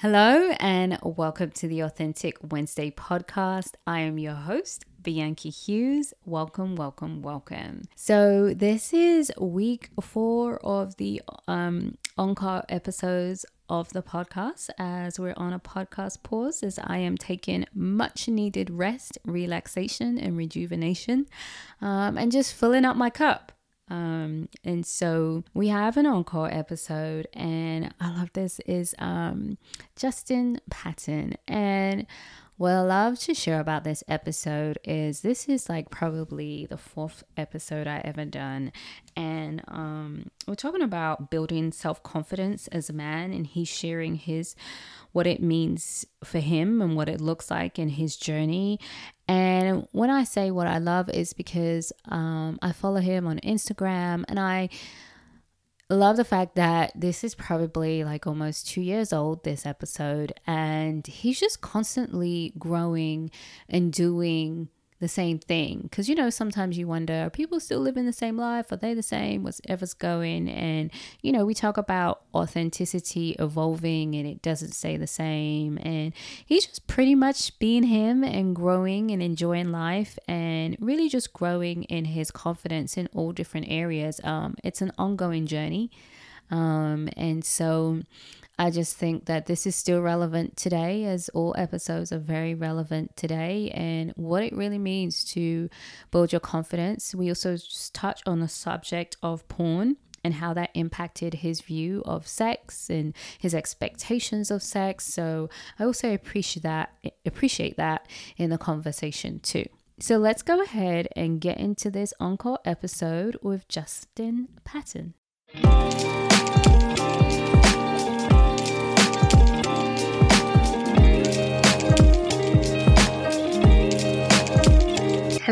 Hello, and welcome to the Authentic Wednesday podcast. I am your host, Bianca Hughes. Welcome, welcome, welcome. So, this is week four of the um, encore episodes of the podcast as we're on a podcast pause as I am taking much needed rest, relaxation, and rejuvenation um, and just filling up my cup. Um, and so we have an encore episode, and I love this is um, Justin Patton. And what I love to share about this episode is this is like probably the fourth episode I ever done, and um, we're talking about building self confidence as a man, and he's sharing his what it means for him and what it looks like in his journey. And when I say what I love is because um, I follow him on Instagram and I love the fact that this is probably like almost two years old, this episode, and he's just constantly growing and doing the same thing. Because, you know, sometimes you wonder, are people still living the same life? Are they the same? Whatever's going? And, you know, we talk about authenticity evolving and it doesn't stay the same. And he's just pretty much being him and growing and enjoying life and really just growing in his confidence in all different areas. Um, it's an ongoing journey. Um, and so, I just think that this is still relevant today, as all episodes are very relevant today, and what it really means to build your confidence. We also just touch on the subject of porn and how that impacted his view of sex and his expectations of sex. So I also appreciate that appreciate that in the conversation too. So let's go ahead and get into this encore episode with Justin Patton.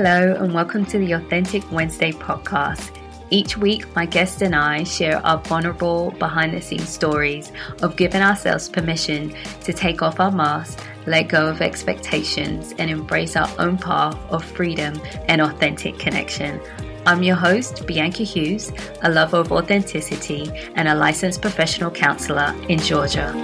Hello, and welcome to the Authentic Wednesday podcast. Each week, my guest and I share our vulnerable behind the scenes stories of giving ourselves permission to take off our masks, let go of expectations, and embrace our own path of freedom and authentic connection. I'm your host, Bianca Hughes, a lover of authenticity and a licensed professional counselor in Georgia.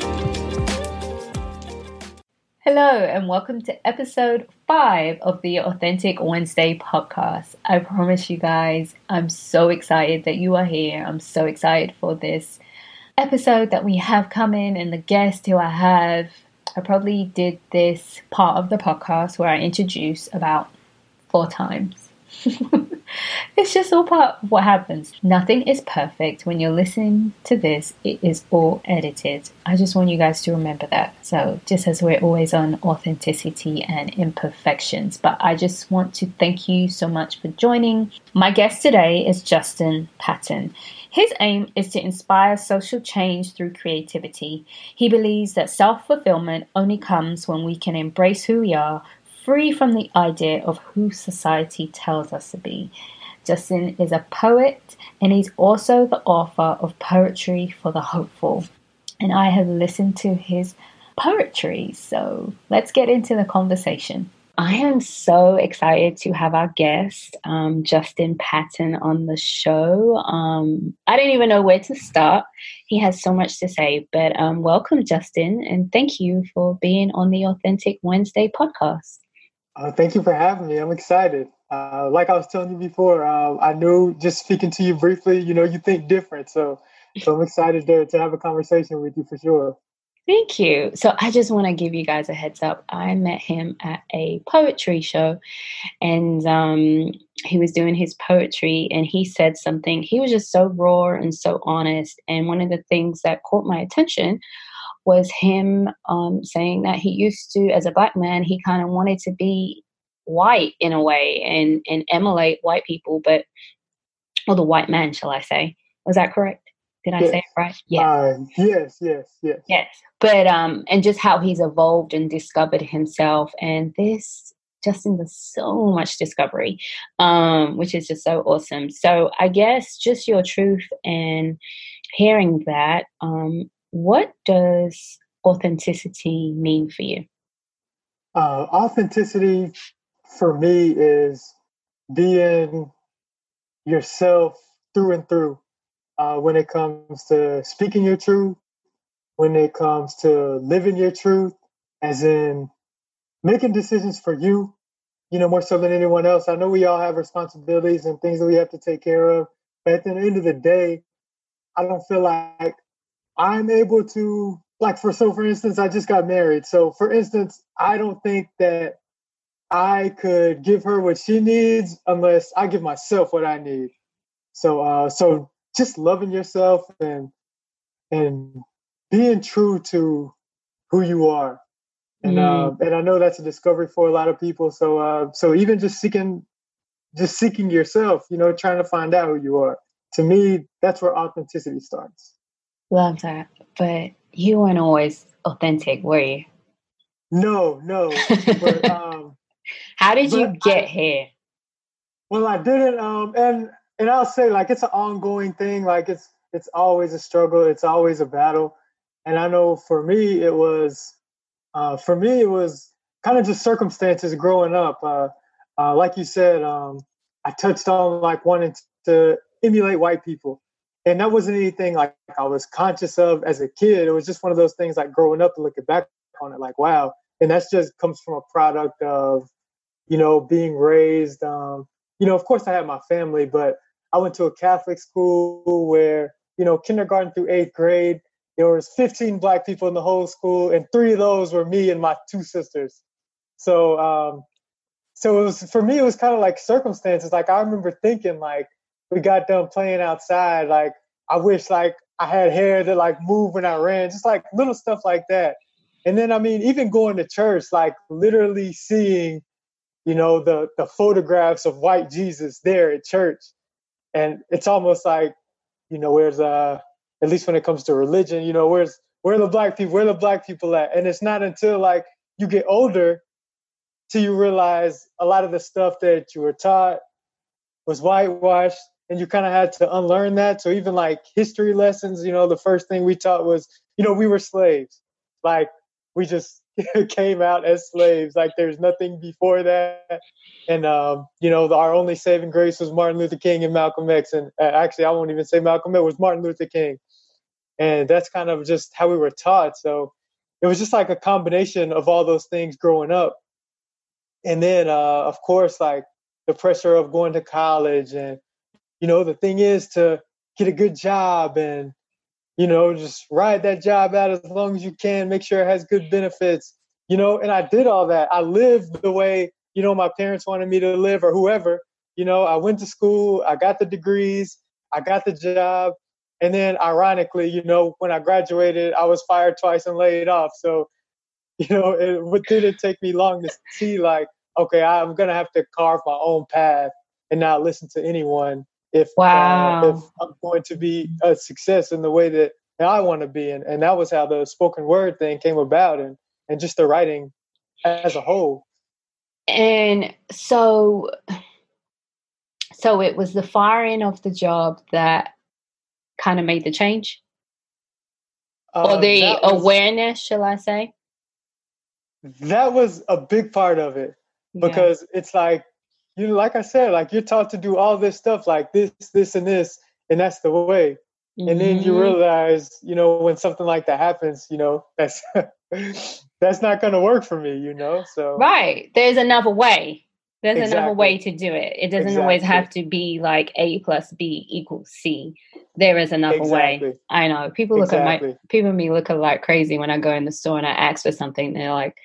Hello, and welcome to episode five of the Authentic Wednesday podcast. I promise you guys, I'm so excited that you are here. I'm so excited for this episode that we have coming and the guest who I have. I probably did this part of the podcast where I introduce about four times. it's just all part of what happens. Nothing is perfect. When you're listening to this, it is all edited. I just want you guys to remember that. So, just as we're always on authenticity and imperfections, but I just want to thank you so much for joining. My guest today is Justin Patton. His aim is to inspire social change through creativity. He believes that self fulfillment only comes when we can embrace who we are, free from the idea of who society tells us to be. Justin is a poet and he's also the author of Poetry for the Hopeful. And I have listened to his poetry, so let's get into the conversation. I am so excited to have our guest, um, Justin Patton, on the show. Um, I don't even know where to start. He has so much to say, but um, welcome, Justin, and thank you for being on the Authentic Wednesday podcast. Uh, thank you for having me. I'm excited. Uh, like I was telling you before, uh, I knew just speaking to you briefly, you know, you think different. So, so I'm excited to, to have a conversation with you for sure. Thank you. So I just want to give you guys a heads up. I met him at a poetry show and um, he was doing his poetry and he said something. He was just so raw and so honest. And one of the things that caught my attention was him um, saying that he used to, as a black man, he kind of wanted to be white in a way and and emulate white people, but or the white man, shall I say? Was that correct? Did I yes. say it right? Yeah. Uh, yes, yes, yes. Yes. But um, and just how he's evolved and discovered himself, and this Justin does so much discovery, um, which is just so awesome. So I guess just your truth and hearing that, um, what does authenticity mean for you? Uh, authenticity for me is being yourself through and through uh, when it comes to speaking your truth, when it comes to living your truth, as in making decisions for you, you know, more so than anyone else. I know we all have responsibilities and things that we have to take care of, but at the end of the day, I don't feel like I'm able to like for so for instance, I just got married. So for instance, I don't think that I could give her what she needs unless I give myself what I need. So uh so just loving yourself and and being true to who you are. And mm. uh, and I know that's a discovery for a lot of people. So uh so even just seeking just seeking yourself, you know, trying to find out who you are. To me, that's where authenticity starts. Love that. But you weren't always authentic, were you? No, no. but, um, How did you get I, here? Well, I didn't. Um, and and I'll say like it's an ongoing thing. Like it's it's always a struggle. It's always a battle. And I know for me it was, uh, for me it was kind of just circumstances growing up. Uh, uh, like you said, um, I touched on like wanting to emulate white people and that wasn't anything like I was conscious of as a kid. It was just one of those things like growing up and looking back on it, like wow. And that's just comes from a product of, you know, being raised. Um, you know, of course, I had my family, but I went to a Catholic school where, you know, kindergarten through eighth grade, there was 15 black people in the whole school, and three of those were me and my two sisters. So, um, so it was for me. It was kind of like circumstances. Like I remember thinking, like, we got done playing outside, like I wish like I had hair that like move when I ran, just like little stuff like that. And then I mean, even going to church, like literally seeing, you know, the the photographs of white Jesus there at church. And it's almost like, you know, where's uh at least when it comes to religion, you know, where's where the black people, where the black people at? And it's not until like you get older till you realize a lot of the stuff that you were taught was whitewashed and you kind of had to unlearn that. So even like history lessons, you know, the first thing we taught was, you know, we were slaves. Like we just came out as slaves. Like there's nothing before that. And um, you know, our only saving grace was Martin Luther King and Malcolm X. And uh, actually, I won't even say Malcolm X was Martin Luther King. And that's kind of just how we were taught. So it was just like a combination of all those things growing up. And then, uh, of course, like the pressure of going to college and you know, the thing is to get a good job and, you know, just ride that job out as long as you can, make sure it has good benefits, you know, and I did all that. I lived the way, you know, my parents wanted me to live or whoever. You know, I went to school, I got the degrees, I got the job. And then ironically, you know, when I graduated, I was fired twice and laid off. So, you know, it didn't take me long to see like, okay, I'm gonna have to carve my own path and not listen to anyone if wow. uh, if I'm going to be a success in the way that I want to be, and and that was how the spoken word thing came about, and and just the writing as a whole. And so, so it was the firing of the job that kind of made the change, uh, or the was, awareness, shall I say? That was a big part of it because yeah. it's like you know, like I said, like you're taught to do all this stuff like this, this, and this, and that's the way. Mm-hmm. And then you mm-hmm. realize, you know, when something like that happens, you know, that's that's not going to work for me, you know. So right, there's another way. There's exactly. another way to do it. It doesn't exactly. always have to be like A plus B equals C. There is another exactly. way. I know people look at my people me look at like crazy when I go in the store and I ask for something. They're like,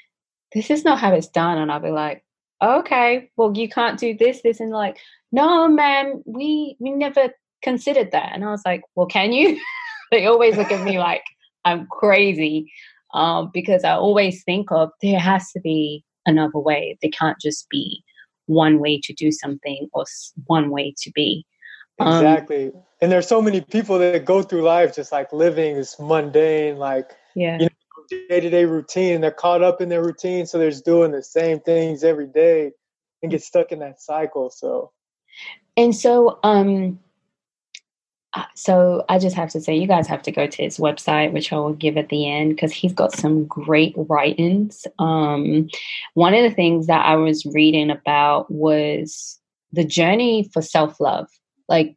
"This is not how it's done," and I'll be like, okay, well, you can't do this, this, and like, no, ma'am, we we never considered that. And I was like, well, can you? they always look at me like I'm crazy um, because I always think of there has to be another way. There can't just be one way to do something or one way to be. Um, exactly. And there's so many people that go through life just like living this mundane, like yeah. You know, day to day routine. They're caught up in their routine, so they're just doing the same things every day and get stuck in that cycle. So, and so, um, uh, so I just have to say, you guys have to go to his website, which I will give at the end, because he's got some great writings. Um, one of the things that I was reading about was the journey for self love. Like,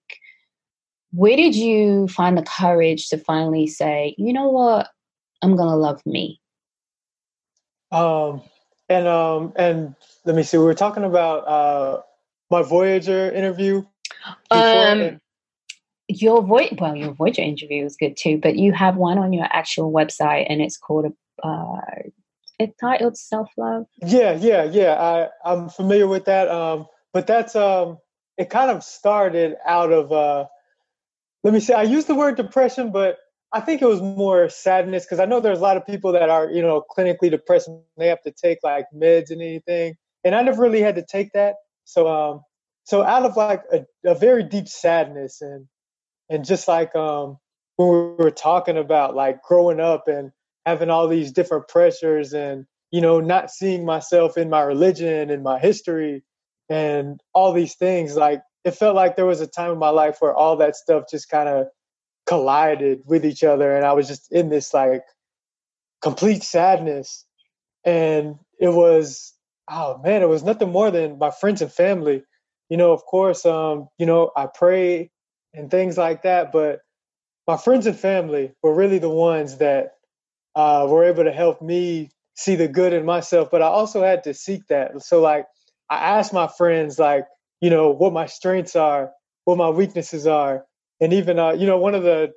where did you find the courage to finally say, you know what? I'm gonna love me. Um, and um, and let me see. We were talking about uh, my Voyager interview. Um, and- your voice, well, your Voyager interview was good too, but you have one on your actual website, and it's called a. Uh, it's titled self love. Yeah, yeah, yeah. I I'm familiar with that. Um, but that's um, it kind of started out of uh, let me say, I use the word depression, but I think it was more sadness because I know there's a lot of people that are, you know, clinically depressed and they have to take like meds and anything. And I never really had to take that. So um so out of like a, a very deep sadness and and just like um when we were talking about like growing up and having all these different pressures and you know not seeing myself in my religion and my history and all these things like it felt like there was a time in my life where all that stuff just kind of collided with each other and i was just in this like complete sadness. And it was oh man it was nothing more than my friends and family. You know of course um you know i pray and things like that but my friends and family were really the ones that uh, were able to help me see the good in myself but i also had to seek that. So like i asked my friends like you know what my strengths are what my weaknesses are and even uh, you know one of the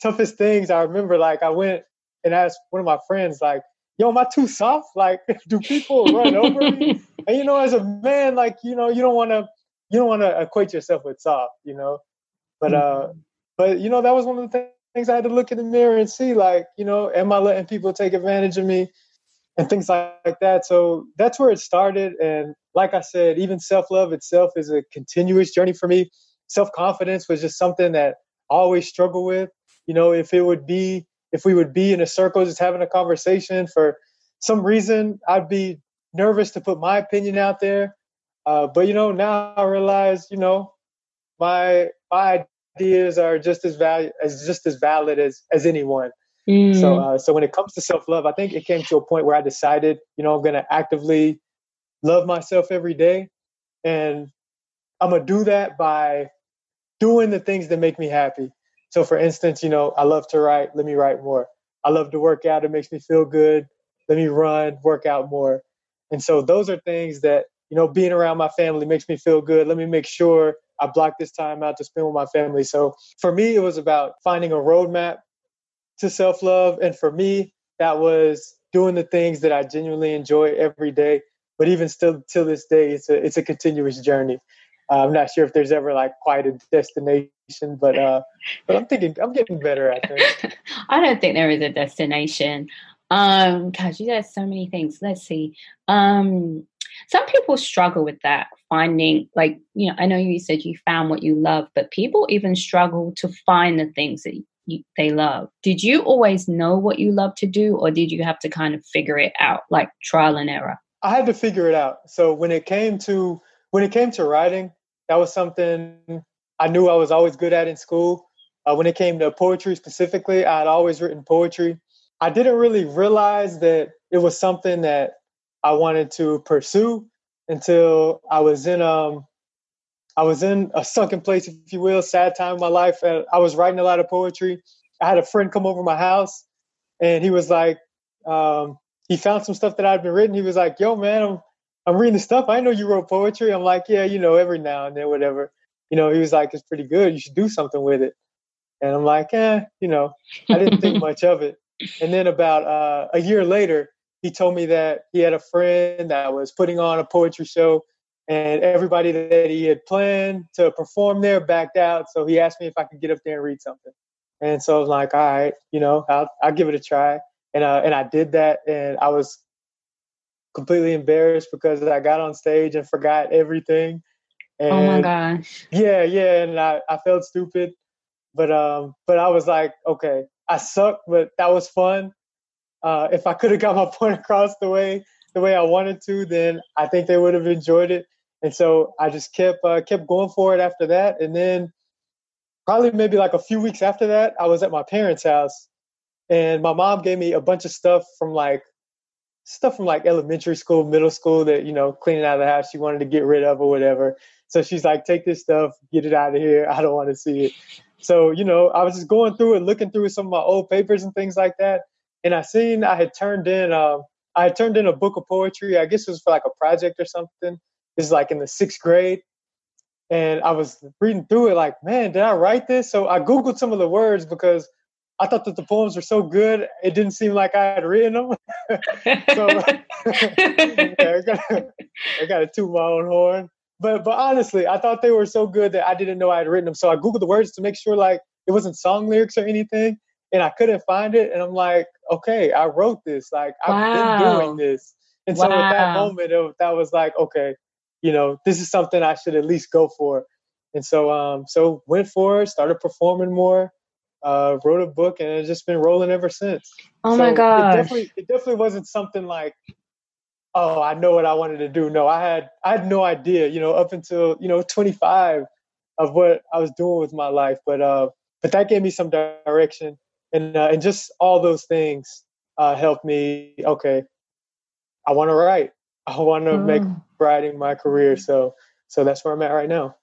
toughest things i remember like i went and asked one of my friends like yo am i too soft? Like do people run over me? And you know as a man like you know you don't want to you don't want to equate yourself with soft you know? But uh mm-hmm. but you know that was one of the things i had to look in the mirror and see like you know am i letting people take advantage of me? And things like that. So that's where it started. And like i said even self-love itself is a continuous journey for me self-confidence was just something that i always struggle with. You know if it would be if we would be in a circle just having a conversation for some reason i'd be nervous to put my opinion out there. Uh, but you know now i realize you know my my ideas are just as value as just as valid as as anyone. Mm. so uh, so when it comes to self-love i think it came to a point where i decided you know i'm going to actively love myself every day. And i'm going to do that by doing the things that make me happy. So for instance you know i love to write let me write more. I love to work out it makes me feel good. Let me run work out more. And so those are things that you know being around my family makes me feel good. Let me make sure i block this time out to spend with my family. So for me it was about finding a roadmap to self-love. And for me that was doing the things that i genuinely enjoy every day. But even still till this day it's a it's a continuous journey i'm not sure if there's ever like quite a destination but uh but i'm thinking i'm getting better at it i don't think there is a destination. Um gosh you got so many things. Let's see. Um some people struggle with that finding like you know i know you said you found what you love but people even struggle to find the things that you, they love. Did you always know what you love to do or did you have to kind of figure it out like trial and error? I had to figure it out. So when it came to when it came to writing, that was something I knew I was always good at in school. Uh, when it came to poetry specifically, I had always written poetry. I didn't really realize that it was something that I wanted to pursue until I was in um I was in a sunken place, if you will, sad time in my life. And I was writing a lot of poetry. I had a friend come over my house, and he was like, um, he found some stuff that I'd been written. He was like, "Yo, man, I'm I'm reading the stuff. I know you wrote poetry." I'm like, "Yeah, you know, every now and then, whatever." You know, he was like, "It's pretty good. You should do something with it." And I'm like, "Eh, you know, I didn't think much of it." And then about uh, a year later, he told me that he had a friend that was putting on a poetry show, and everybody that he had planned to perform there backed out. So he asked me if I could get up there and read something. And so I was like, "All right, you know, I'll I'll give it a try." and uh, and I did that, and I was completely embarrassed because I got on stage and forgot everything. And oh my gosh! Yeah, yeah, and I, I felt stupid, but um, but I was like, okay, I suck, but that was fun. Uh, if I could have got my point across the way the way I wanted to, then I think they would have enjoyed it. And so I just kept uh, kept going for it after that, and then probably maybe like a few weeks after that, I was at my parents' house and my mom gave me a bunch of stuff from like stuff from like elementary school, middle school that, you know, cleaning out of the house she wanted to get rid of or whatever. So she's like, take this stuff, get it out of here. I don't want to see it. So, you know, I was just going through it, looking through some of my old papers and things like that. and I seen I had turned in um I had turned in a book of poetry. I guess it was for like a project or something. It's like in the sixth grade, and I was reading through it like, man, did I write this? So I googled some of the words because I thought that the poems were so good, it didn't seem like I had written them. so yeah, I got, I got to toot my own horn. But but honestly, I thought they were so good that I didn't know I had written them. So I googled the words to make sure like it wasn't song lyrics or anything, and I couldn't find it. And I'm like, okay, I wrote this. Like I've wow. been doing this. And wow. so at that moment, it, that was like, okay, you know, this is something I should at least go for. And so um so went for it, started performing more uh, wrote a book, and it's just been rolling ever since. Oh so my god! It definitely, it definitely wasn't something like, oh, I know what I wanted to do. No, I had, I had no idea. You know, up until you know 25 of what I was doing with my life, but uh, but that gave me some direction, and uh, and just all those things uh, helped me. Okay, I want to write. I want to mm. make writing my career. So so that's where I'm at right now.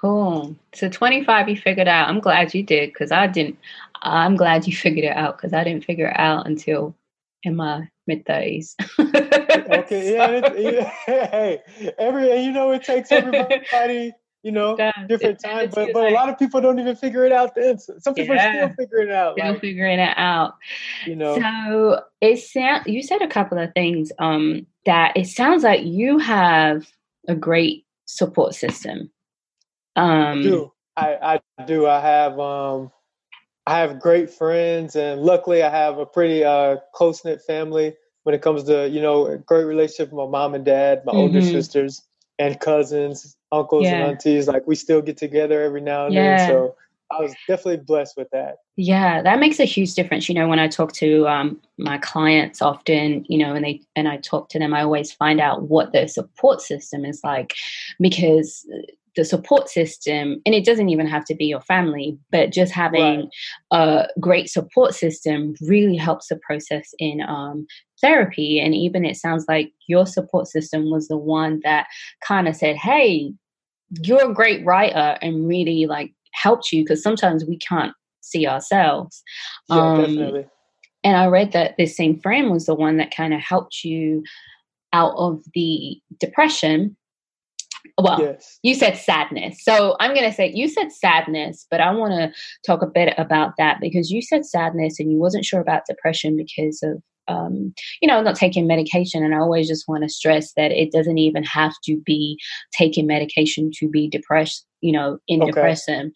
Cool. So 25 you figured out. I'm glad you did because I didn't. I'm glad you figured it out because I didn't figure it out until in my mid 30s. okay. Yeah, it, yeah. Hey, every you know it takes everybody you know different time, but but like, a lot of people don't even figure it out. Then some people yeah, are still figuring it out. Still like, figuring it out. You know. So it sound you said a couple of things. Um, that it sounds like you have a great support system um, I do. I, I do. I have um, I have great friends, and luckily, I have a pretty uh, close knit family. When it comes to you know a great relationship with my mom and dad, my mm-hmm. older sisters, and cousins, uncles yeah. and aunties. Like we still get together every now and yeah. then. So I was definitely blessed with that. Yeah, that makes a huge difference. You know, when I talk to um, my clients often, you know, and they and I talk to them, I always find out what their support system is like, because the support system, and it doesn't even have to be your family, but just having right. a great support system really helps the process in um, therapy. And even it sounds like your support system was the one that kind of said, hey, you're a great writer and really like helped you because sometimes we can't see ourselves. Yeah, um, definitely. And I read that this same friend was the one that kind of helped you out of the depression well yes. you said sadness so i'm going to say you said sadness but i want to talk a bit about that because you said sadness and you wasn't sure about depression because of um, you know, not taking medication. And I always just want to stress that it doesn't even have to be taking medication to be depressed, you know, in okay. depression.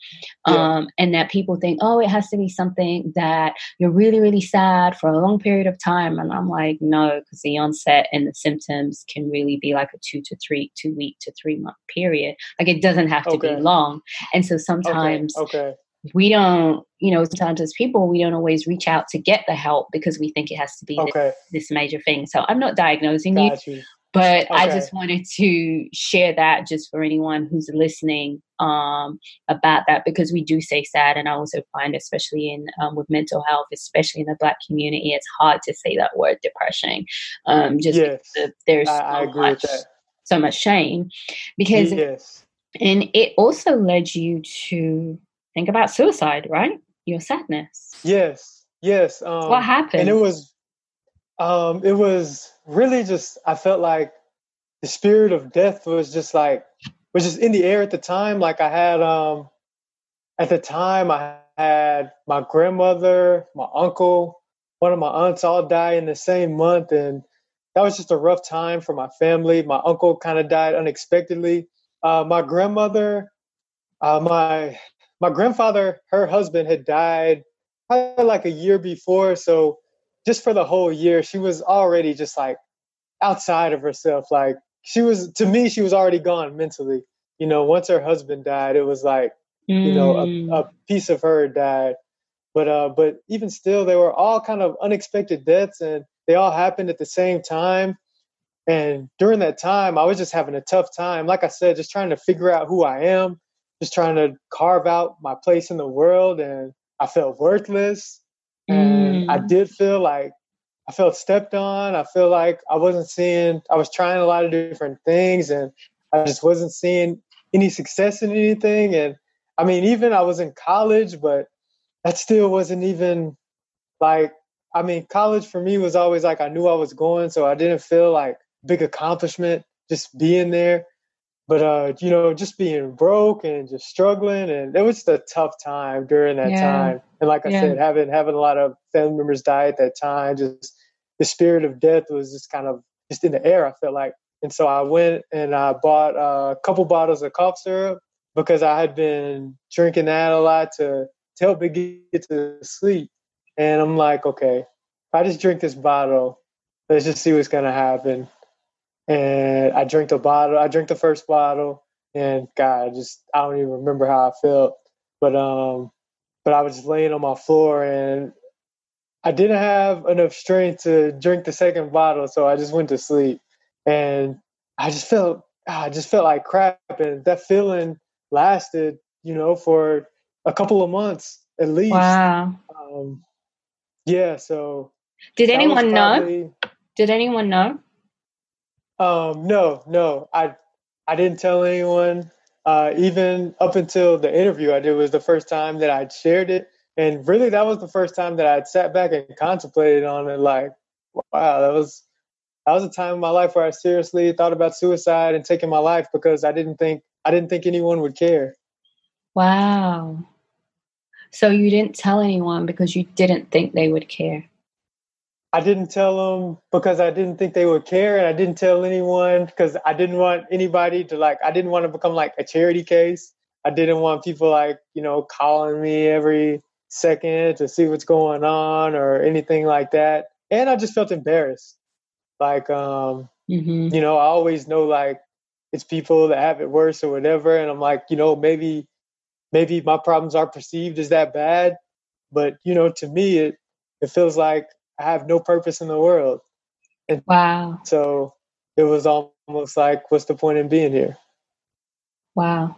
Yeah. Um, and that people think, oh, it has to be something that you're really, really sad for a long period of time. And I'm like, no, because the onset and the symptoms can really be like a two to three, two week to three month period. Like it doesn't have to okay. be long. And so sometimes okay. okay we don't, you know, sometimes as people, we don't always reach out to get the help because we think it has to be okay. this, this, major thing. So I'm not diagnosing you, you, but okay. I just wanted to share that just for anyone who's listening um, about that because we do say sad, and I also find, especially in um, with mental health, especially in the Black community, it's hard to say that word depression. Um, just yes. there's I, so I much, so much shame because. Yes. And it also led you to think about suicide, right? Your sadness. Yes, yes. Um, what happened? And it was, um, it was really just. I felt like the spirit of death was just like was just in the air at the time. Like I had, um, at the time, I had my grandmother, my uncle, one of my aunts all die in the same month, and that was just a rough time for my family. My uncle kind of died unexpectedly. Uh, my grandmother, uh, my my grandfather, her husband had died probably like a year before. So just for the whole year, she was already just like outside of herself. Like she was, to me, she was already gone mentally. You know, once her husband died, it was like, mm. you know, a, mm. a piece of her died. But uh, but even still, they were all kind of unexpected deaths, and they all happened at the same time. And during that time, I was just having a tough time. Like I said, just trying to figure out who I am, just trying to carve out my place in the world and I felt worthless. And I mm. did feel like I felt stepped on. I feel like I wasn't seeing, I was trying a lot of different things and I just wasn't seeing any success in anything. And I mean, even I was in college, but that still wasn't even like I mean, college for me was always like I knew I was going, so I didn't feel like big accomplishment just being there. But uh, you know, just being broke and just struggling, and it was just a tough time during that yeah. time. And like I yeah. said, having having a lot of family members die at that time, just the spirit of death was just kind of just in the air. I felt like, and so I went and I bought a couple bottles of cough syrup because I had been drinking that a lot to to help me get to sleep. And I'm like, okay, I just drink this bottle, let's just see what's gonna happen. And I drank the bottle. I drank the first bottle, and God, I just I don't even remember how I felt. But um, but I was just laying on my floor, and I didn't have enough strength to drink the second bottle, so I just went to sleep. And I just felt I just felt like crap, and that feeling lasted, you know, for a couple of months at least. Wow. Um, yeah. So. Did anyone probably, know? Did anyone know? Um, no, no. I I didn't tell anyone. Uh, even up until the interview I did was the first time that I'd shared it, and really that was the first time that I'd sat back and contemplated on it. Like, wow, that was that was a time in my life where I seriously thought about suicide and taking my life because I didn't think I didn't think anyone would care. Wow. So you didn't tell anyone because you didn't think they would care. I didn't tell them because I didn't think they would care, and I didn't tell anyone because I didn't want anybody to like. I didn't want to become like a charity case. I didn't want people like you know calling me every second to see what's going on or anything like that. And I just felt embarrassed. Like, um, mm-hmm. you know, I always know like it's people that have it worse or whatever, and I'm like, you know, maybe maybe my problems are perceived as that bad, but you know, to me, it it feels like I have no purpose in the world. And wow. So it was almost like, what's the point in being here? Wow.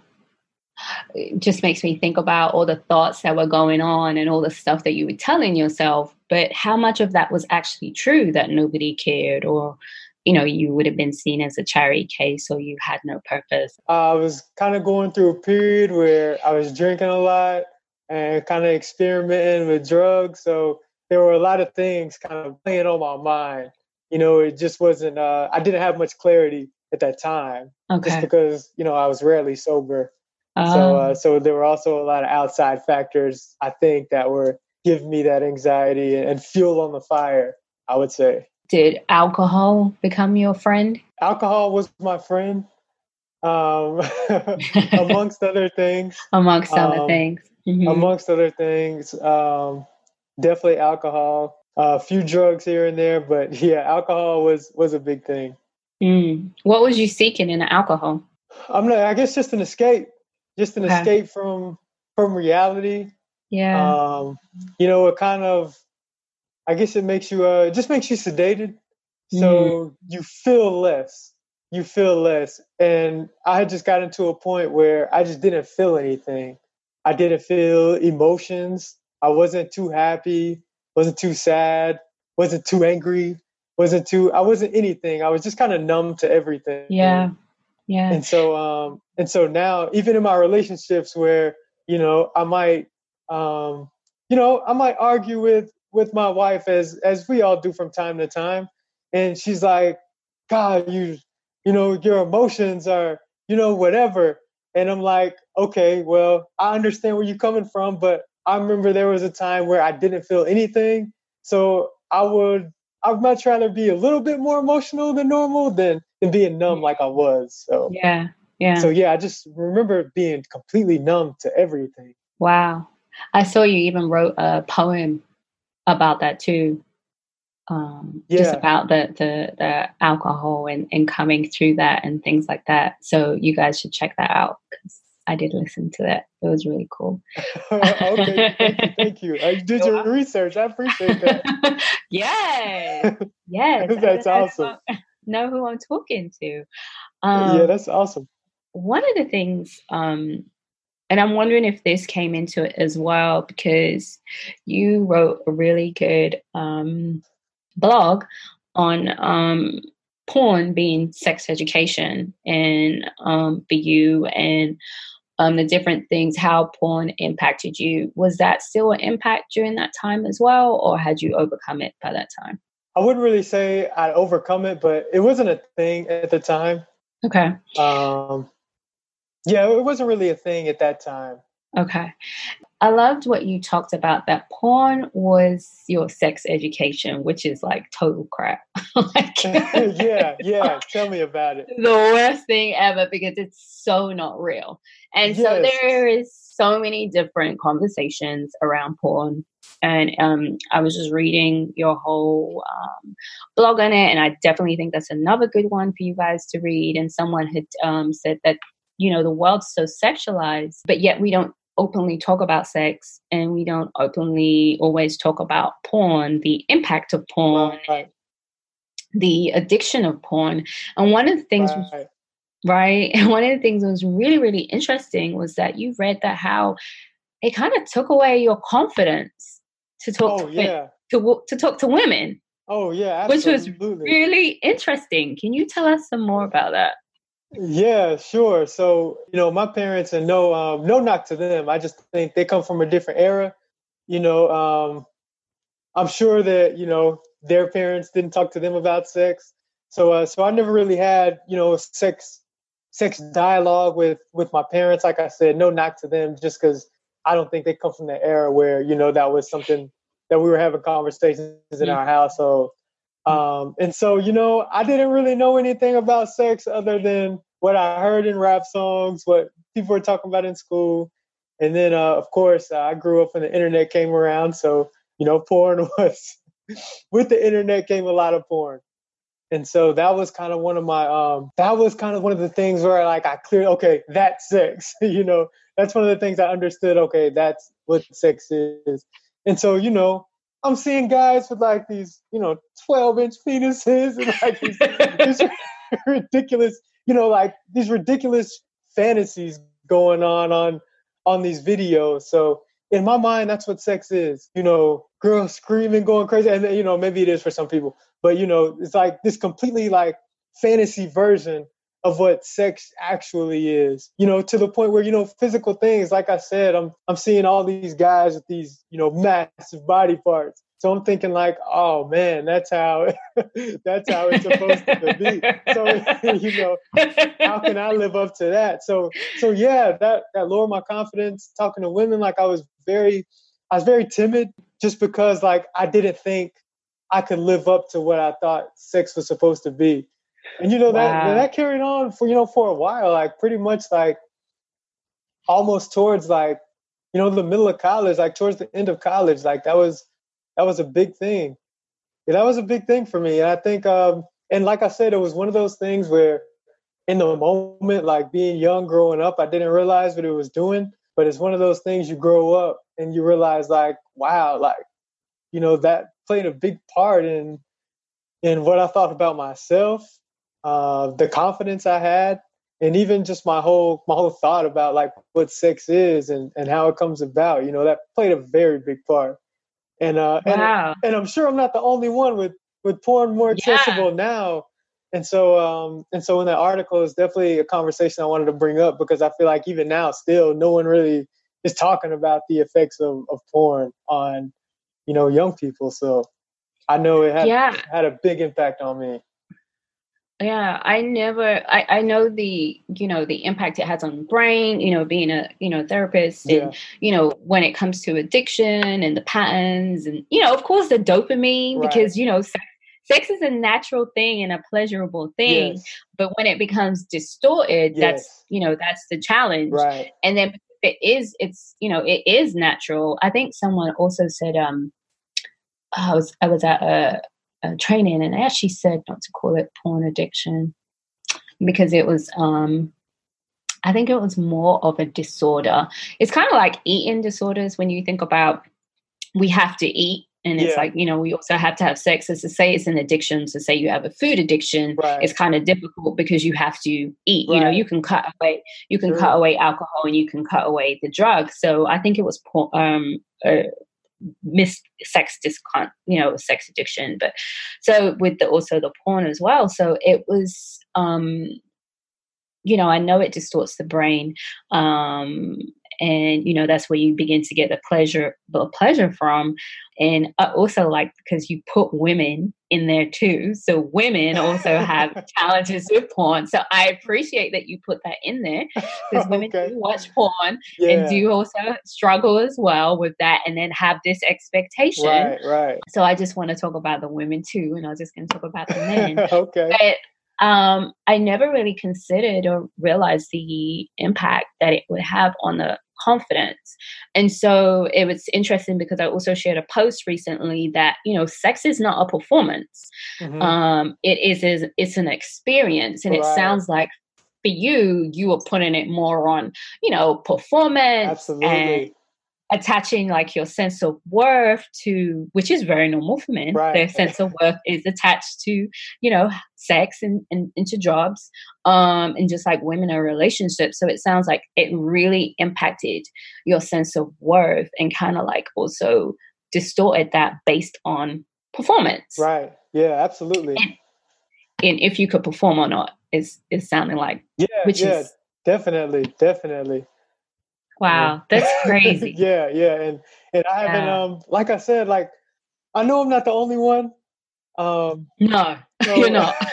It just makes me think about all the thoughts that were going on and all the stuff that you were telling yourself. But how much of that was actually true that nobody cared or you know you would have been seen as a charity case or you had no purpose i was kind of going through a period where i was drinking a lot and kind of experimenting with drugs so there were a lot of things kind of playing on my mind you know it just wasn't uh, i didn't have much clarity at that time okay. just because you know i was rarely sober um, so uh, so there were also a lot of outside factors i think that were giving me that anxiety and fuel on the fire i would say did alcohol become your friend? Alcohol was my friend, um, amongst other things. Amongst other um, things. Mm-hmm. Amongst other things, um, definitely alcohol. A uh, few drugs here and there, but yeah, alcohol was was a big thing. Mm. What was you seeking in alcohol? I'm not. I guess just an escape, just an okay. escape from from reality. Yeah. Um, you know, it kind of I guess it makes you uh just makes you sedated. So mm. you feel less. You feel less. And I had just gotten to a point where I just didn't feel anything. I didn't feel emotions. I wasn't too happy, wasn't too sad, wasn't too angry, wasn't too I wasn't anything. I was just kind of numb to everything. Yeah. Yeah. And so um and so now even in my relationships where, you know, I might um you know, I might argue with with my wife as as we all do from time to time and she's like god you you know your emotions are you know whatever and i'm like okay well i understand where you're coming from but i remember there was a time where i didn't feel anything so i would i'd much rather be a little bit more emotional than normal than than being numb like i was so yeah yeah so yeah i just remember being completely numb to everything wow i saw you even wrote a poem about that too. Um, yeah. just about the, the the alcohol and, and coming through that and things like that. So you guys should check that out because I did listen to that. It was really cool. okay, thank you, thank you. I did your research. I appreciate that. yes, yes. that's awesome. Know who I'm talking to. Um, yeah, that's awesome. One of the things um, and I'm wondering if this came into it as well because you wrote a really good um, blog on um, porn being sex education and um, for you and um, the different things, how porn impacted you. Was that still an impact during that time as well, or had you overcome it by that time? I wouldn't really say I'd overcome it, but it wasn't a thing at the time. Okay. Um, yeah, it wasn't really a thing at that time. Okay. I loved what you talked about that porn was your sex education, which is like total crap. like, yeah, yeah. Tell me about it. The worst thing ever because it's so not real. And yes. so there is so many different conversations around porn. And um, I was just reading your whole um, blog on it, and I definitely think that's another good one for you guys to read. And someone had um, said that you know the world's so sexualized, but yet we don't openly talk about sex and we don't openly always talk about porn, the impact of porn, right. the addiction of porn. And one of the things right. was, right, and one of the things that was really, really interesting was that you read that how it kind of took away your confidence to talk oh, to, yeah. to to talk to women. Oh yeah, absolutely. which was really interesting. Can you tell us some more about that? Yeah, sure. So, you know, my parents and no um no knock to them. I just think they come from a different era. You know, um I'm sure that, you know, their parents didn't talk to them about sex. So uh so I never really had, you know, sex sex dialogue with with my parents. Like I said, no knock to them just cuz I don't think they come from the era where, you know, that was something that we were having conversations in our household. Um, and so, you know, I didn't really know anything about sex other than what I heard in rap songs, what people were talking about in school. And then, uh, of course, I grew up when the internet came around. So, you know, porn was, with the internet came a lot of porn. And so that was kind of one of my, um, that was kind of one of the things where like I cleared, okay, that's sex. you know, that's one of the things I understood. Okay, that's what sex is. And so, you know, I'm seeing guys with like these, you know, 12 inch penises and like these, these ridiculous, you know, like these ridiculous fantasies going on on on these videos. So in my mind, that's what sex is. You know, girls screaming, going crazy, and you know, maybe it is for some people, but you know, it's like this completely like fantasy version of what sex actually is. You know, to the point where you know physical things. Like I said, I'm I'm seeing all these guys with these you know massive body parts. So I'm thinking like, oh man, that's how that's how it's supposed to be. So you know, how can I live up to that? So so yeah, that that lowered my confidence. Talking to women, like I was very, I was very timid, just because like I didn't think I could live up to what I thought sex was supposed to be and you know that wow. that carried on for you know for a while like pretty much like almost towards like you know the middle of college like towards the end of college like that was that was a big thing. Yeah, that was a big thing for me. And i think um and like i said it was one of those things where in the moment like being young growing up i didn't realize what it was doing. But it's one of those things you grow up and you realize like wow like you know that played a big part in in what i thought about myself uh, the confidence I had, and even just my whole my whole thought about like what sex is and and how it comes about. You know, that played a very big part. And uh, wow. and and I'm sure I'm not the only one with with porn more accessible yeah. now. And so, um, and so in that article is definitely a conversation I wanted to bring up because I feel like even now, still, no one really is talking about the effects of, of porn on, you know, young people. So I know it had yeah. had a big impact on me yeah i never I, I know the you know the impact it has on the brain you know being a you know therapist yeah. and you know when it comes to addiction and the patterns and you know of course the dopamine right. because you know sex, sex, is a natural thing and a pleasurable thing yes. but when it becomes distorted yes. that's you know that's the challenge right. and then it is it's you know it is natural i think someone also said um I was I was at a uh, training, and I actually said not to call it porn addiction because it was um, I think it was more of a disorder. It's kind of like eating disorders when you think about we have to eat. And it's yeah. like, you know, we also have to have sex. As to say it's an addiction, to say you have a food addiction, right. it's kind of difficult because you have to eat. Right. You know, you can cut away, you can cut away alcohol and you can cut away the drug. So I think it was um, uh, miss sex discount, you know, sex addiction. But so with the also the porn as well. So it was um you know, I know it distorts the brain. Um, and you know that's where you begin to get the pleasure the pleasure from. And I also like because you put women in there too. So women also have challenges with porn. So i appreciate that you put that in there because women okay. do watch porn yeah. and do also struggle as well with that and then have this expectation. Right right. So i just want to talk about the women too and i was just going to talk about the men. Okay. But um, I never really considered or realized the impact that it would have on the confidence. And so it was interesting because I also shared a post recently that, you know, sex is not a performance. Mm-hmm. Um, it is, is it's an experience. And right. it sounds like for you, you were putting it more on, you know, performance Absolutely. and attaching like your sense of worth to which is very normal for men right. their sense of worth is attached to you know sex and, and into jobs um and just like women in relationships. So it sounds like it really impacted your sense of worth and kind of like also distorted that based on performance. Right. Yeah absolutely. And, and if you could perform or not is is sounding like yeah which yeah is, definitely definitely Wow, that's crazy. yeah, yeah, and and I haven't um like I said like I know I'm not the only one. Um No, so, you're not.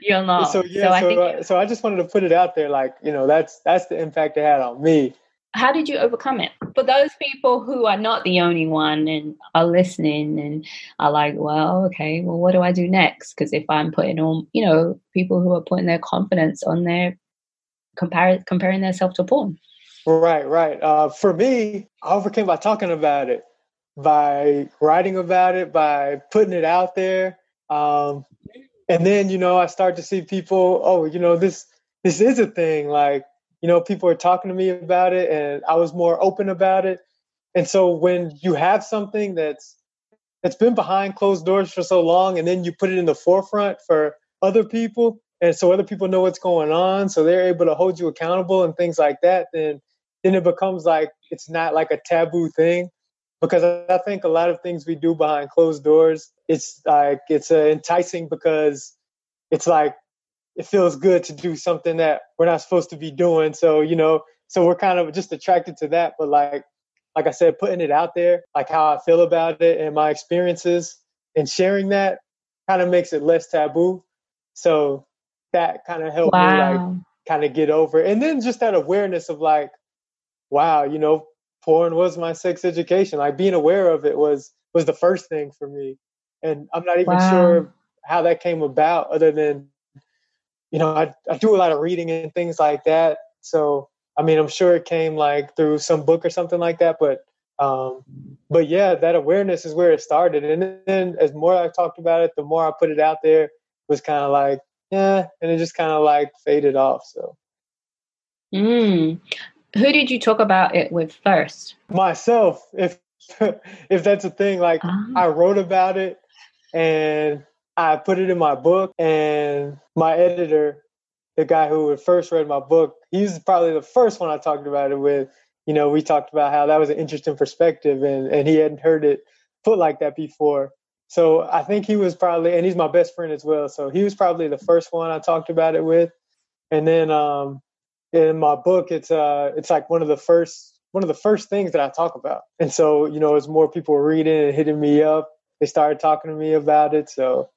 you're not. So yeah, so, I, think uh, so I just wanted to put it out there like, you know, that's that's the impact it had on me. How did you overcome it? For those people who are not the only one and are listening and are like, well, okay, well, what do I do next? Because if I'm putting on, you know, people who are putting their confidence on their compare, comparing themselves to porn. Right, right. Uh, for me, I overcame by talking about it, by writing about it, by putting it out there. Um, and then, you know, I start to see people, oh, you know, this this is a thing. Like, you know, people are talking to me about it and I was more open about it. And so when you have something that's that's been behind closed doors for so long and then you put it in the forefront for other people, and so other people know what's going on so they're able to hold you accountable and things like that then then it becomes like it's not like a taboo thing. Because i think a lot of things we do behind closed doors it's like it's uh, enticing because it's like it feels good to do something that we're not supposed to be doing. So you know so we're kind of just attracted to that but like like i said putting it out there like how i feel about it and my experiences and sharing that kind of makes it less taboo. So that kind of helped wow. me like kind of get over it. and then just that awareness of like wow you know porn was my sex education like being aware of it was was the first thing for me and i'm not even wow. sure how that came about other than you know I, I do a lot of reading and things like that so i mean i'm sure it came like through some book or something like that but um but yeah that awareness is where it started and then as more i talked about it the more i put it out there was kind of like yeah, and it just kind of like faded off. So, mm. who did you talk about it with first? Myself, if if that's a thing. Like uh-huh. I wrote about it and I put it in my book, and my editor, the guy who had first read my book, he's probably the first one I talked about it with. You know, we talked about how that was an interesting perspective, and and he hadn't heard it put like that before. So I think he was probably, and he's my best friend as well. So he was probably the first one I talked about it with. And then um, in my book, it's uh, it's like one of the first one of the first things that I talk about. And so you know, as more people were reading and hitting me up, they started talking to me about it. So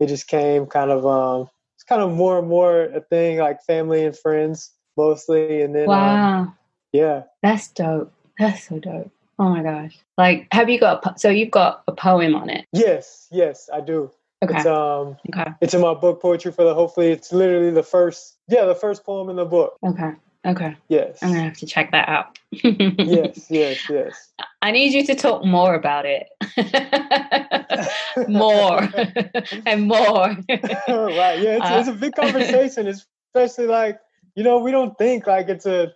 it just came kind of um, it's kind of more and more a thing like family and friends mostly. And then um, wow, um, yeah, that's dope. That's so dope. Oh my gosh. Like, have you got, so you've got a poem on it? Yes, yes, I do. Okay. It's, um, okay. It's in my book, Poetry for the Hopefully. It's literally the first, yeah, the first poem in the book. Okay. Okay. Yes. I'm going to have to check that out. yes, yes, yes. I need you to talk more about it. more and more. right. Yeah, it's, uh, it's a big conversation, especially like, you know, we don't think like it's a,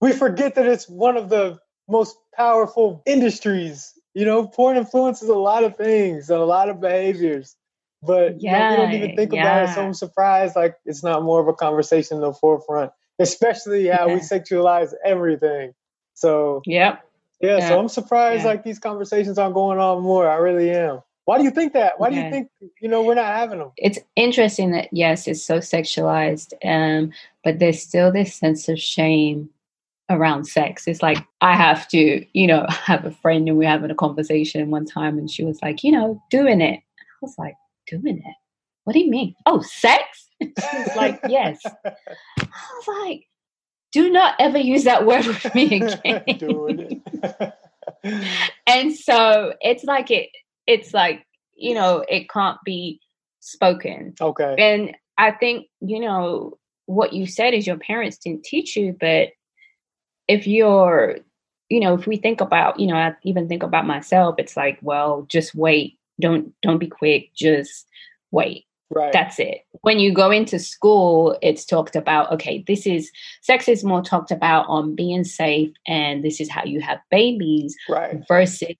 we forget that it's one of the most powerful industries. You know, porn influences a lot of things and a lot of behaviors. But yeah, you know, we don't even think yeah. about it. So I'm surprised like it's not more of a conversation in the forefront, especially how yeah. we sexualize everything. So yep. Yeah, yeah. so I'm surprised like these conversations aren't going on more. I really am. Why do you think that? Why do you think you know we're not having them? It's interesting that yes, it's so sexualized, um, but there's still this sense of shame around sex. It's like I have to, you know, have a friend and we're having a conversation one time and she was like, you know, doing it. And I was like, doing it? What do you mean? Oh, sex? she was like, yes. I was like, do not ever use that word with me again. and so it's like it it's like, you know, it can't be spoken. Okay. And I think, you know, what you said is your parents didn't teach you, but if you're you know if we think about you know i even think about myself it's like well just wait. Don't don't be quick. Just wait. Right. That's it. When you go into school it's talked about okay this is sex is more talked about on being safe and this is how you have babies right. versus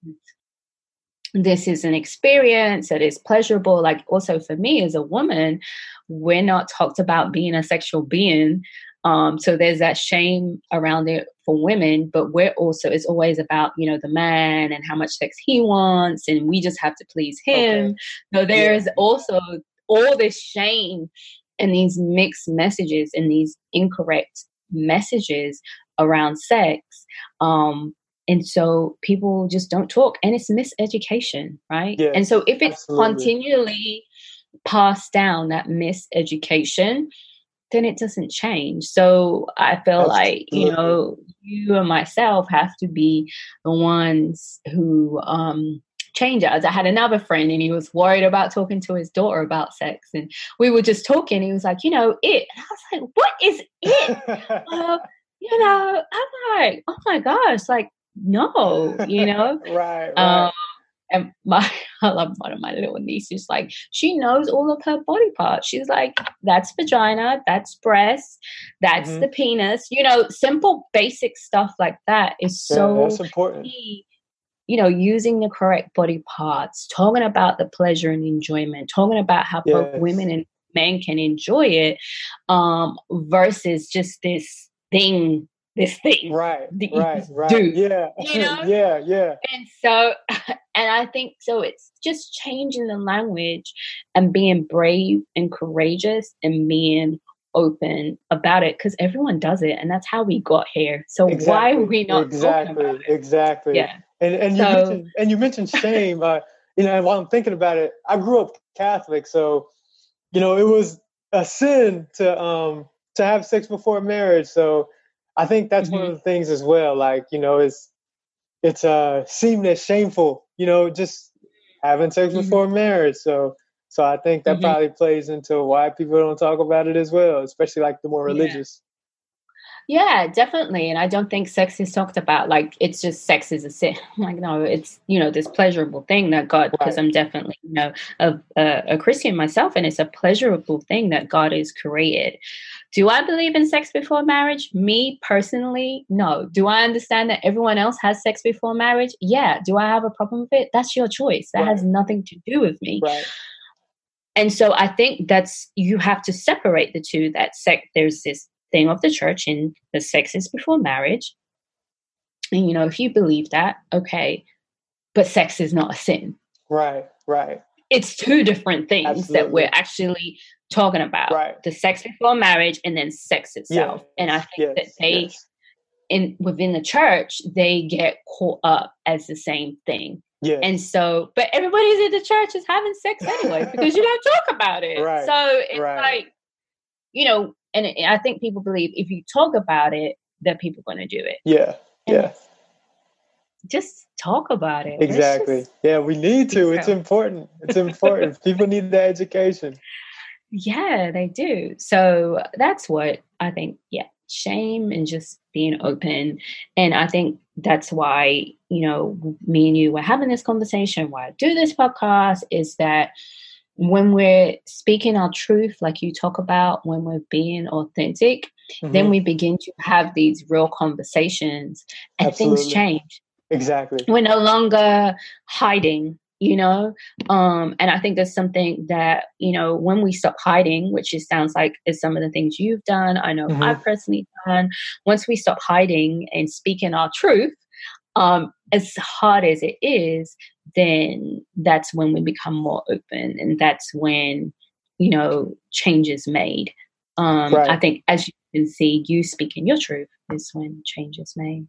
this is an experience that is pleasurable. Like also for me as a woman we're not talked about being a sexual being um, so there's that shame around it for women, but we're also it's always about you know the man and how much sex he wants, and we just have to please him. Okay. So there's yeah. also all this shame and these mixed messages and these incorrect messages around sex. Um, and so people just don't talk, and it's miseducation, right? And so if it's absolutely. continually passed down, that miseducation, then it doesn't change. So I feel like, you know, you and myself have to be the ones who um change it. I had another friend and he was worried about talking to his daughter about sex. And we were just talking. He was like, you know, it. And I was like, what is it? uh, you know, I'm like, oh my gosh, like, no, you know? right, right. Um, and my I love one of my little nieces like she knows all of her body parts. She's like, that's vagina, that's breast, that's mm-hmm. the penis. You know, simple basic stuff like that is so yeah, that's important. Key. You know, using the correct body parts, talking about the pleasure and enjoyment, talking about how yes. both women and men can enjoy it, um, versus just this thing this thing. Right, right, right. Do, yeah, you know? yeah, yeah. And so, and I think so. It's just changing the language and being brave and courageous and being open about it because everyone does it, and that's how we got here. So exactly. why are we not exactly, exactly? Yeah. And and you so, mentioned and you mentioned shame. uh, you know, while I'm thinking about it, I grew up Catholic, so you know it was a sin to um to have sex before marriage. So I think that's mm-hmm. one of the things as well. Like, you know, it's it's uh seamless, shameful, you know, just having sex mm-hmm. before marriage. So so I think that mm-hmm. probably plays into why people don't talk about it as well, especially like the more religious. Yeah, definitely. And I don't think sex is talked about like it's just sex is a sin. like, no, it's, you know, this pleasurable thing that God, because right. I'm definitely, you know, a, a, a, Christian myself, and it's a pleasurable thing that God has created. Do I believe in sex before marriage? Me personally, no. Do I understand that everyone else has sex before marriage? Yeah. Do I have a problem with it? That's your choice. That right. has nothing to do with me. Right. And so I think that's you have to separate the two. That sex, there's this thing of the church in the sex is before marriage. And you know, if you believe that, okay, but sex is not a sin. Right, right. It's two different things Absolutely. that we're actually talking about. Right. The sex before marriage and then sex itself. Yeah. And I think yes, that they yes. in within the church, they get caught up as the same thing. Yeah. And so, but everybody's in the church is having sex anyway because you don't talk about it. Right. So it's right. like, you know, and I think people believe if you talk about it, that people are going to do it. Yeah, and yeah. Just talk about it. Exactly. Just, yeah, we need to. It's important. It's important. people need the education. Yeah, they do. So that's what I think. Yeah, shame and just being open. And I think that's why, you know, me and you were having this conversation, why I do this podcast is that when we're speaking our truth, like you talk about, when we're being authentic, mm-hmm. then we begin to have these real conversations and Absolutely. things change. Exactly. We're no longer hiding, you know? Um, and I think there's something that, you know, when we stop hiding, which it sounds like is some of the things you've done, I know mm-hmm. I've personally done, once we stop hiding and speaking our truth, um, as hard as it is, then that's when we become more open and that's when you know change is made um right. i think as you can see you speaking your truth is when change is made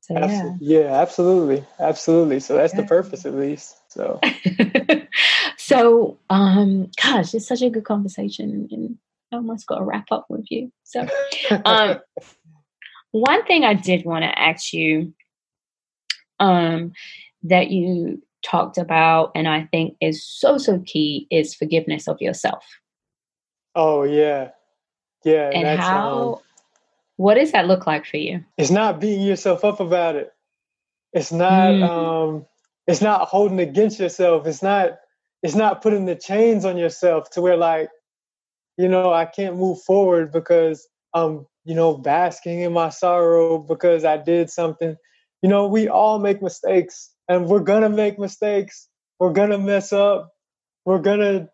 so yeah yeah absolutely absolutely so that's yeah. the purpose at least so so um gosh it's such a good conversation and i almost got to wrap up with you so um one thing i did want to ask you um that you talked about and I think is so, so key is forgiveness of yourself. Oh, yeah. Yeah. And, how, um, what does that look like for you? It's not beating yourself up about it. It's not, mm. um, it's not holding against yourself. It's not, it's not putting the chains on yourself to where like, you know, I can't move forward because I'm, you know, basking in my sorrow because I did something. You know, we all make mistakes and we're gonna make mistakes. We're gonna mess up. We're gonna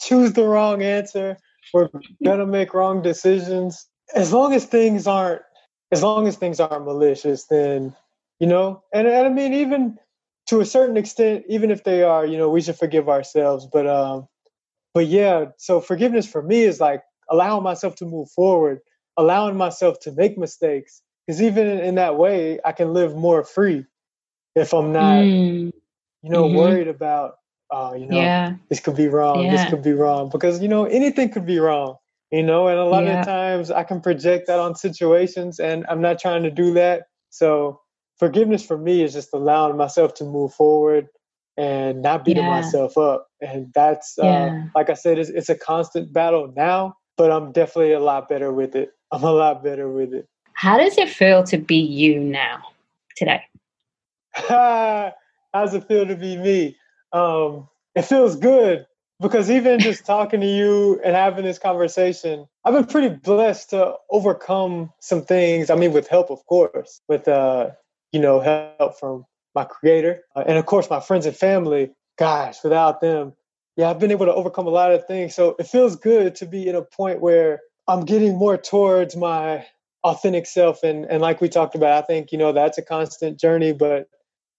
choose the wrong answer. We're gonna make wrong decisions. As long as things aren't, as long as things aren't malicious, then you know. And, and I mean, even to a certain extent, even if they are, you know, we should forgive ourselves. But um, but yeah. So forgiveness for me is like allowing myself to move forward, allowing myself to make mistakes. Because even in that way, I can live more free if I'm not, mm. you know, mm-hmm. worried about, oh, you know, yeah. this could be wrong, yeah. this could be wrong, because you know anything could be wrong, you know, and a lot yeah. of times I can project that on situations, and I'm not trying to do that. So forgiveness for me is just allowing myself to move forward and not beating myself up, and that's uh, like I said, it's, it's a constant battle now, but I'm definitely a lot better with it. I'm a lot better with it. How does it feel to be you now, today? How does it feel to be me? Um, it feels good because even just talking to you and having this conversation, I've been pretty blessed to overcome some things. I mean, with help, of course, with uh, you know, help from my creator uh, and of course my friends and family. Gosh, without them, yeah, I've been able to overcome a lot of things. So it feels good to be in a point where I'm getting more towards my authentic self. And and like we talked about, I think you know that's a constant journey, but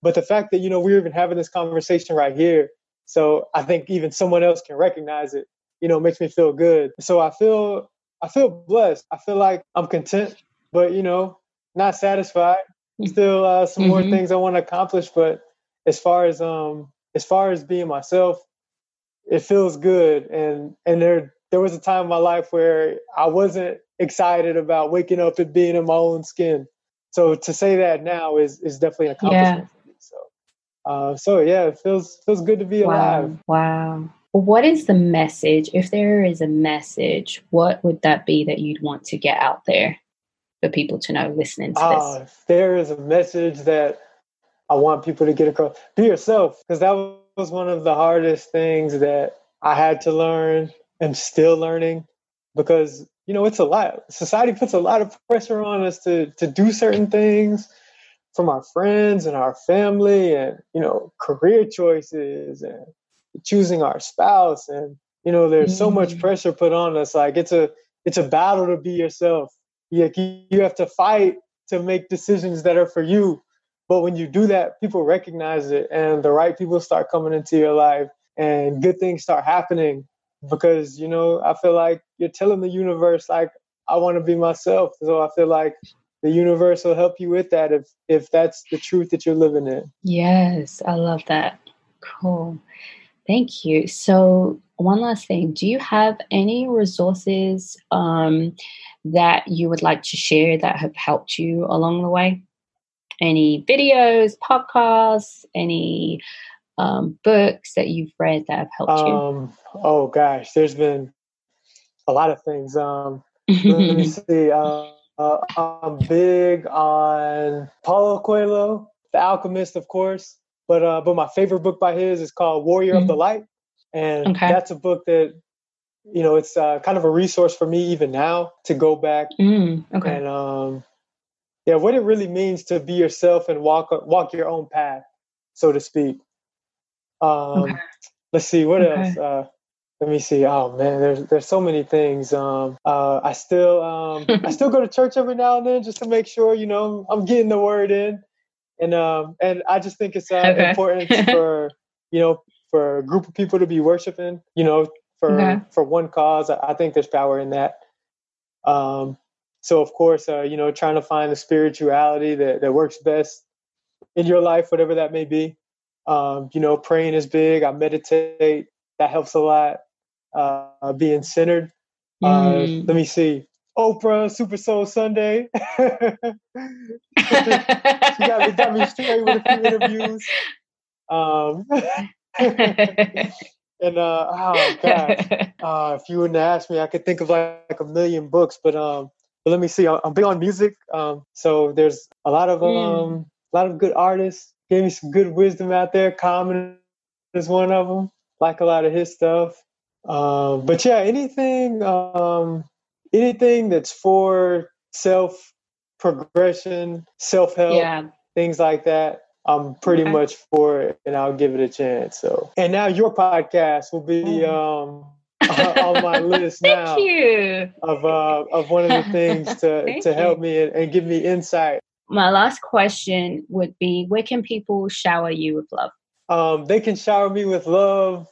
but the fact that, you know, we're even having this conversation right here, so I think even someone else can recognize it, you know, makes me feel good. So I feel I feel blessed. I feel like I'm content, but you know, not satisfied. Still uh, some mm-hmm. more things I want to accomplish, but as far as um as far as being myself, it feels good. And and there there was a time in my life where I wasn't excited about waking up and being in my own skin. So to say that now is is definitely an accomplishment. Yeah. Uh, so yeah, it feels feels good to be alive. Wow. wow. What is the message? If there is a message, what would that be that you'd want to get out there for people to know listening to uh, this? There is a message that I want people to get across, be yourself, because that was one of the hardest things that I had to learn and still learning because you know it's a lot society puts a lot of pressure on us to to do certain things from our friends and our family and you know career choices and choosing our spouse and you know there's so much mm. pressure put on us like it's a it's a battle to be yourself you, you have to fight to make decisions that are for you. But when you do that people recognize it and the right people start coming into your life and good things start happening. Because you know i feel like you're telling the universe like i want to be myself. So i feel like the universe will help you with that if if that's the truth that you're living in. Yes i love that. Cool thank you. So one last thing do you have any resources um, that you would like to share that have helped you along the way? Any videos podcasts any um, books that you've read that have helped you? Um, oh gosh there's been a lot of things um, let me see uh, uh, I'm big on Paulo Coelho, The Alchemist, of course. But uh, but my favorite book by his is called Warrior mm-hmm. of the mm-hmm. Light, and okay. that's a book that you know it's uh, kind of a resource for me even now to go back mm, okay. and um, yeah, what it really means to be yourself and walk walk your own path, so to speak. Um, okay. Let's see what okay. else. Uh, let me see. Oh man, there's there's so many things. Um, uh, I still um, I still go to church every now and then just to make sure you know I'm getting the word in, and um, and I just think it's uh, okay. important for you know for a group of people to be worshiping. You know, for okay. for one cause. I think there's power in that. Um, so of course, uh, you know, trying to find the spirituality that that works best in your life, whatever that may be. Um, you know, praying is big. I meditate. That helps a lot. Uh, being centered. Uh, mm. let me see. Oprah Super Soul Sunday. she got me, got me straight with a few interviews. Um, and uh, oh god, uh, if you wouldn't ask me, I could think of like, like, a million books. But um, but let me see. I'm big on music. Um, so there's a lot of mm. um, mm. a lot of good artists. Gave me some good wisdom out there. Common is one of them. Like a lot of his stuff. Um, but yeah, anything um, anything that's for self progression, self help, yeah. things like that. I'm pretty okay. much for it, and I'll give it a chance. So, and now your podcast will be mm. um, on my list now Thank you. of uh, of one of the things to to help me and, and give me insight. My last question would be: Where can people shower you with love? Um, they can shower me with love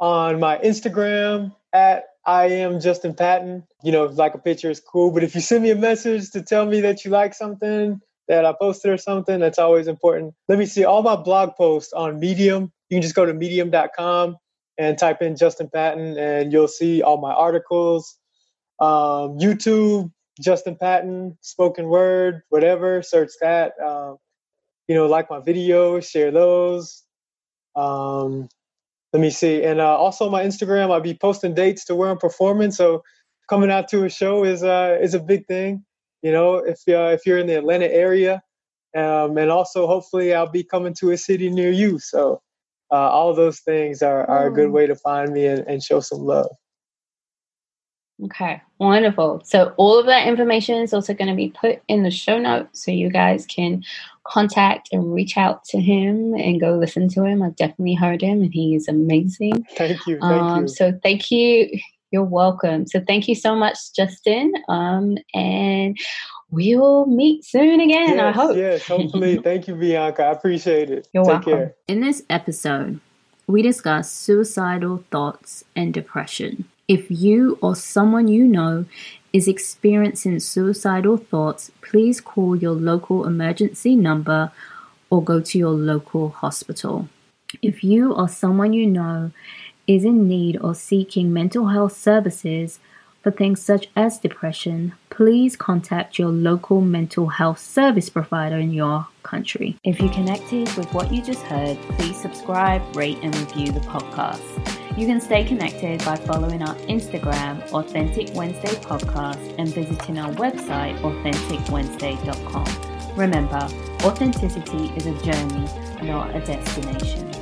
on my Instagram at I am Justin Patton. You know, like a picture is cool, but if you send me a message to tell me that you like something that I posted or something, that's always important. Let me see all my blog posts on Medium. You can just go to medium.com and type in Justin Patton, and you'll see all my articles. Um, YouTube, Justin Patton, spoken word, whatever, search that. Um, you know, like my videos, share those. Um, let me see. And uh, also my Instagram, I'll be posting dates to where I'm performing. So coming out to a show is uh, is a big thing. You know, if uh, if you're in the Atlanta area, um, and also hopefully I'll be coming to a city near you. So uh, all those things are, are a good way to find me and, and show some love. Okay, wonderful. So all of that information is also going to be put in the show notes so you guys can contact and reach out to him and go listen to him. I've definitely heard him and he is amazing. Thank you. Thank um, you. So thank you. You're welcome. So thank you so much, Justin. Um, and we'll meet soon again, yes, I hope. Yes, hopefully. thank you, Bianca. I appreciate it. You're Take welcome. Care. In this episode, we discuss suicidal thoughts and depression. If you or someone you know is experiencing suicidal thoughts, please call your local emergency number or go to your local hospital. If you or someone you know is in need or seeking mental health services for things such as depression, please contact your local mental health service provider in your country. If you connected with what you just heard, please subscribe, rate, and review the podcast. You can stay connected by following our Instagram, Authentic Wednesday Podcast, and visiting our website, AuthenticWednesday.com. Remember, authenticity is a journey, not a destination.